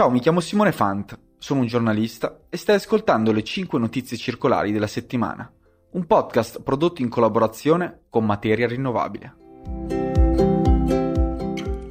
Ciao, mi chiamo Simone Fant, sono un giornalista e stai ascoltando le 5 notizie circolari della settimana, un podcast prodotto in collaborazione con Materia Rinnovabile.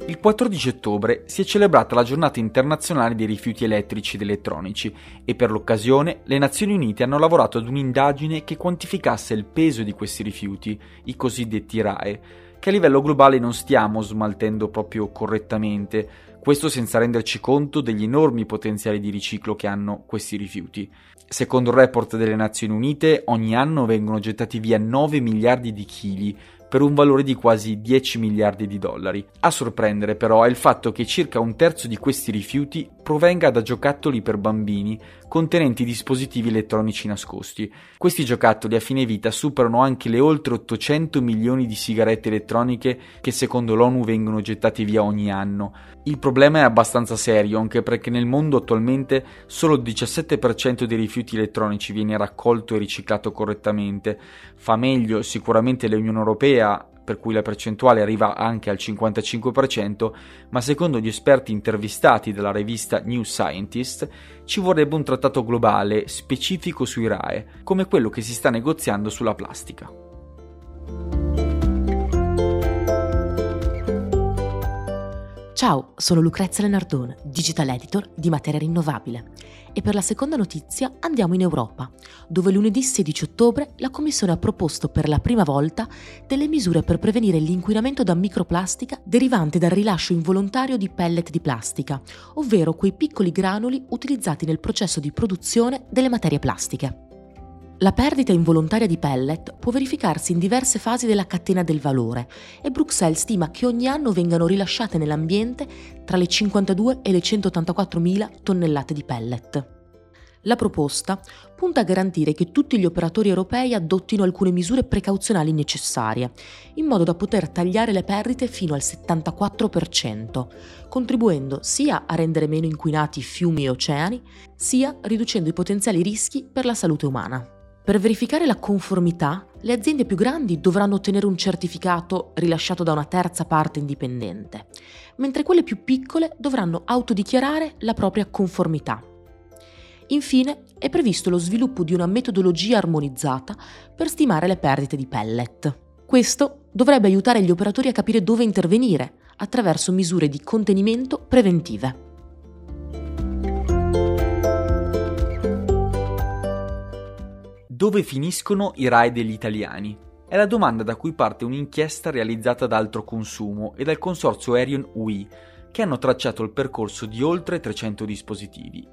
Il 14 ottobre si è celebrata la giornata internazionale dei rifiuti elettrici ed elettronici e per l'occasione le Nazioni Unite hanno lavorato ad un'indagine che quantificasse il peso di questi rifiuti, i cosiddetti RAE, che a livello globale non stiamo smaltendo proprio correttamente, questo senza renderci conto degli enormi potenziali di riciclo che hanno questi rifiuti. Secondo il report delle Nazioni Unite, ogni anno vengono gettati via 9 miliardi di chili, per un valore di quasi 10 miliardi di dollari. A sorprendere però è il fatto che circa un terzo di questi rifiuti provenga da giocattoli per bambini contenenti dispositivi elettronici nascosti. Questi giocattoli a fine vita superano anche le oltre 800 milioni di sigarette elettroniche che secondo l'ONU vengono gettate via ogni anno. Il problema è abbastanza serio anche perché nel mondo attualmente solo il 17% dei rifiuti elettronici viene raccolto e riciclato correttamente. Fa meglio sicuramente l'Unione Europea per cui la percentuale arriva anche al 55%, ma secondo gli esperti intervistati dalla rivista New Scientist ci vorrebbe un trattato globale specifico sui RAE, come quello che si sta negoziando sulla plastica. Ciao, sono Lucrezia Lenardone, digital editor di Materia Rinnovabile e per la seconda notizia andiamo in Europa, dove lunedì 16 ottobre la Commissione ha proposto per la prima volta delle misure per prevenire l'inquinamento da microplastica derivante dal rilascio involontario di pellet di plastica, ovvero quei piccoli granuli utilizzati nel processo di produzione delle materie plastiche. La perdita involontaria di pellet può verificarsi in diverse fasi della catena del valore e Bruxelles stima che ogni anno vengano rilasciate nell'ambiente tra le 52 e le 184 mila tonnellate di pellet. La proposta punta a garantire che tutti gli operatori europei adottino alcune misure precauzionali necessarie, in modo da poter tagliare le perdite fino al 74%, contribuendo sia a rendere meno inquinati fiumi e oceani, sia riducendo i potenziali rischi per la salute umana. Per verificare la conformità, le aziende più grandi dovranno ottenere un certificato rilasciato da una terza parte indipendente, mentre quelle più piccole dovranno autodichiarare la propria conformità. Infine, è previsto lo sviluppo di una metodologia armonizzata per stimare le perdite di pellet. Questo dovrebbe aiutare gli operatori a capire dove intervenire attraverso misure di contenimento preventive. Dove finiscono i RAI degli italiani? È la domanda da cui parte un'inchiesta realizzata da Altro Consumo e dal consorzio Aerion UI, che hanno tracciato il percorso di oltre 300 dispositivi,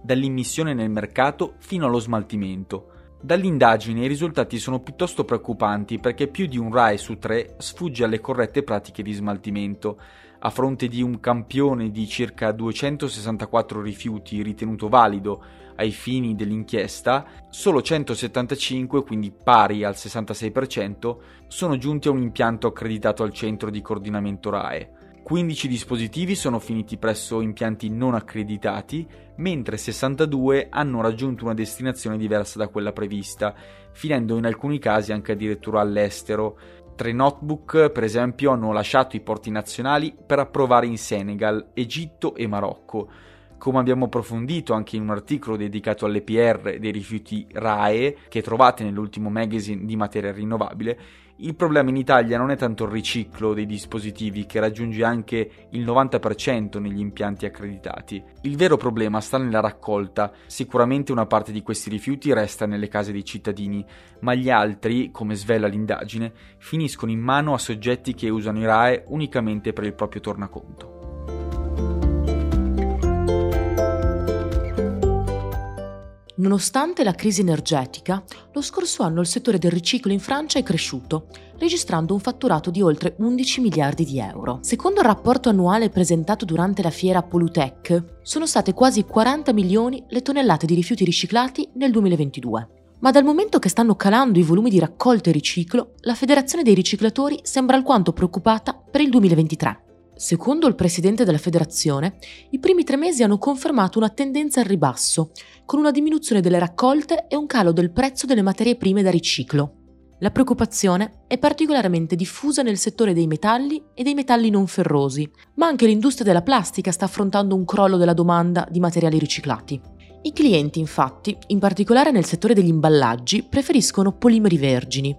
dall'immissione nel mercato fino allo smaltimento. Dall'indagine i risultati sono piuttosto preoccupanti perché più di un RAE su tre sfugge alle corrette pratiche di smaltimento, a fronte di un campione di circa 264 rifiuti ritenuto valido ai fini dell'inchiesta, solo 175, quindi pari al 66%, sono giunti a un impianto accreditato al centro di coordinamento RAE. 15 dispositivi sono finiti presso impianti non accreditati, mentre 62 hanno raggiunto una destinazione diversa da quella prevista, finendo in alcuni casi anche addirittura all'estero. Tre notebook, per esempio, hanno lasciato i porti nazionali per approvare in Senegal, Egitto e Marocco. Come abbiamo approfondito anche in un articolo dedicato all'EPR dei rifiuti RAE che trovate nell'ultimo magazine di materia rinnovabile, il problema in Italia non è tanto il riciclo dei dispositivi che raggiunge anche il 90% negli impianti accreditati. Il vero problema sta nella raccolta. Sicuramente una parte di questi rifiuti resta nelle case dei cittadini, ma gli altri, come svela l'indagine, finiscono in mano a soggetti che usano i RAE unicamente per il proprio tornaconto. Nonostante la crisi energetica, lo scorso anno il settore del riciclo in Francia è cresciuto, registrando un fatturato di oltre 11 miliardi di euro. Secondo il rapporto annuale presentato durante la fiera Polutech, sono state quasi 40 milioni le tonnellate di rifiuti riciclati nel 2022. Ma dal momento che stanno calando i volumi di raccolta e riciclo, la Federazione dei riciclatori sembra alquanto preoccupata per il 2023. Secondo il presidente della federazione, i primi tre mesi hanno confermato una tendenza al ribasso, con una diminuzione delle raccolte e un calo del prezzo delle materie prime da riciclo. La preoccupazione è particolarmente diffusa nel settore dei metalli e dei metalli non ferrosi, ma anche l'industria della plastica sta affrontando un crollo della domanda di materiali riciclati. I clienti, infatti, in particolare nel settore degli imballaggi, preferiscono polimeri vergini,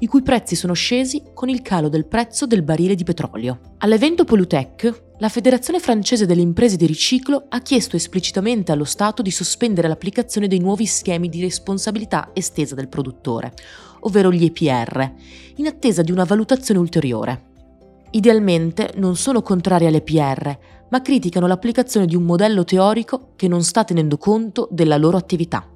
i cui prezzi sono scesi con il calo del prezzo del barile di petrolio. All'evento Polutech, la Federazione francese delle imprese di riciclo ha chiesto esplicitamente allo Stato di sospendere l'applicazione dei nuovi schemi di responsabilità estesa del produttore, ovvero gli EPR, in attesa di una valutazione ulteriore. Idealmente non sono contrari all'EPR, ma criticano l'applicazione di un modello teorico che non sta tenendo conto della loro attività.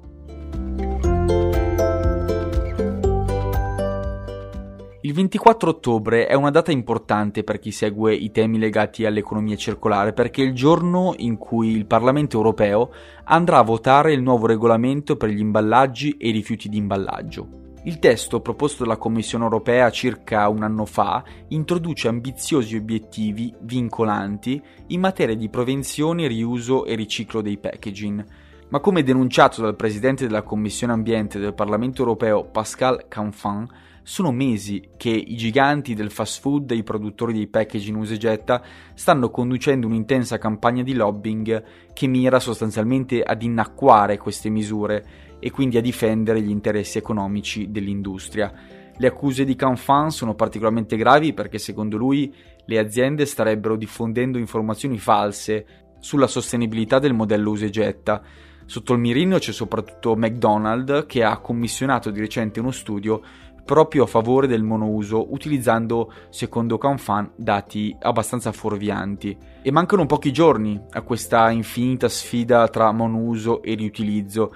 Il 24 ottobre è una data importante per chi segue i temi legati all'economia circolare perché è il giorno in cui il Parlamento europeo andrà a votare il nuovo regolamento per gli imballaggi e i rifiuti di imballaggio. Il testo proposto dalla Commissione europea circa un anno fa introduce ambiziosi obiettivi vincolanti in materia di prevenzione, riuso e riciclo dei packaging. Ma come denunciato dal Presidente della Commissione Ambiente del Parlamento europeo Pascal Canfin, sono mesi che i giganti del fast food e i produttori di packaging usa e getta stanno conducendo un'intensa campagna di lobbying che mira sostanzialmente ad innacquare queste misure e quindi a difendere gli interessi economici dell'industria. Le accuse di Canfin sono particolarmente gravi perché secondo lui le aziende starebbero diffondendo informazioni false sulla sostenibilità del modello usa e getta. Sotto il mirino c'è soprattutto McDonald's che ha commissionato di recente uno studio proprio a favore del monouso, utilizzando, secondo Canfan, dati abbastanza fuorvianti. E mancano pochi giorni a questa infinita sfida tra monouso e riutilizzo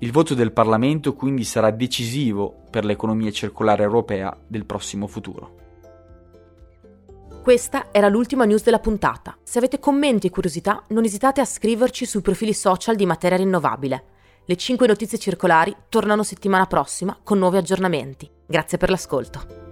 il voto del Parlamento quindi sarà decisivo per l'economia circolare europea del prossimo futuro. Questa era l'ultima news della puntata. Se avete commenti e curiosità, non esitate a scriverci sui profili social di Materia Rinnovabile. Le 5 notizie circolari tornano settimana prossima con nuovi aggiornamenti. Grazie per l'ascolto.